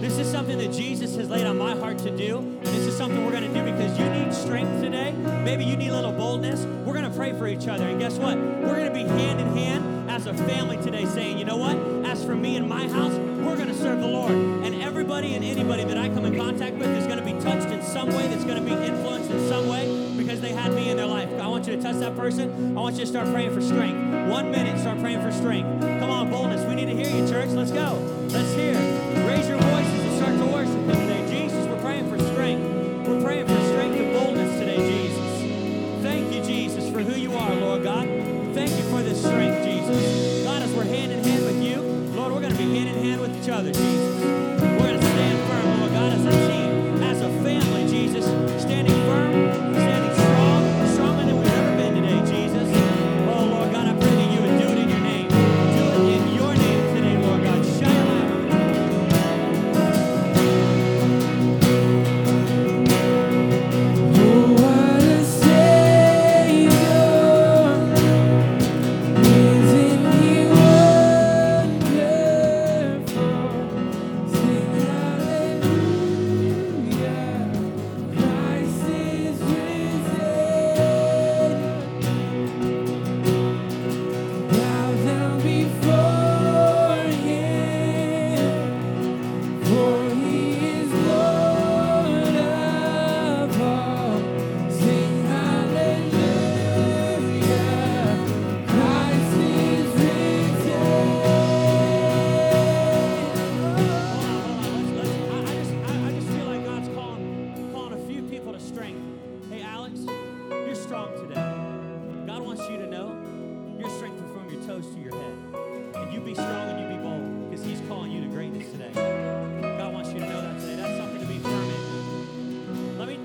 This is something that Jesus has laid on my heart to do. And this is something we're going to do because you need strength today. Maybe you need a little boldness. We're going to pray for each other. And guess what? We're going to be hand in hand as a family today saying, you know what? As for me and my house, we're going to serve the Lord. And everybody and anybody that I come in contact with is going to be touched in some way, that's going to be influenced in some way because they had me in their life. I want you to touch that person. I want you to start praying for strength. One minute, start praying for strength. Come on, boldness. We need to hear you, church. Let's go. Let's hear. Raise your voices and start to worship Him today. Jesus, we're praying for strength. We're praying for strength and boldness today, Jesus. Thank you, Jesus, for who you are, Lord God. Thank you for this strength, Jesus. God, as we're hand in hand with you, Lord, we're going to be hand in hand with each other, Jesus. You're strong today. God wants you to know your strength is from your toes to your head. And you be strong and you be bold because He's calling you to greatness today. God wants you to know that today. That's something to be firm in. Let me,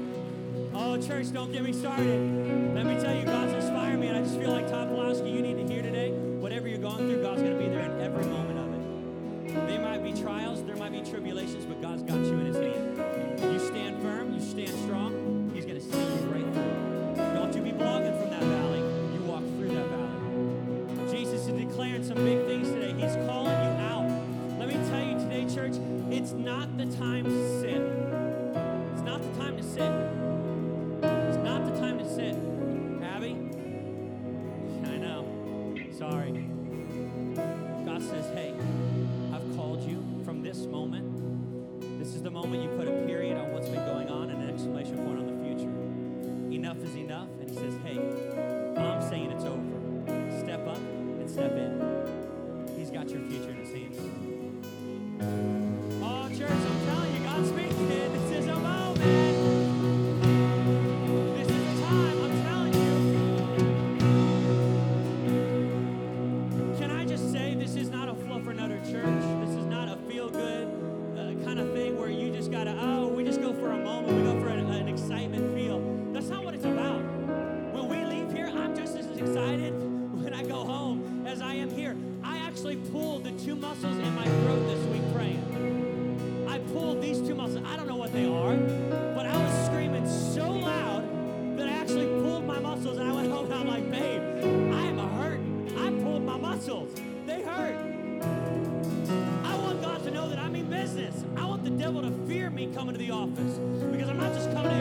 oh, church, don't get me started. Let me tell you, God's inspiring me, and I just feel like Todd Pulaski, you need to hear today, whatever you're going through, God's going to be there in every moment of it. There might be trials, there might be tribulations, but God's got you in His coming to the office. Because I'm not just coming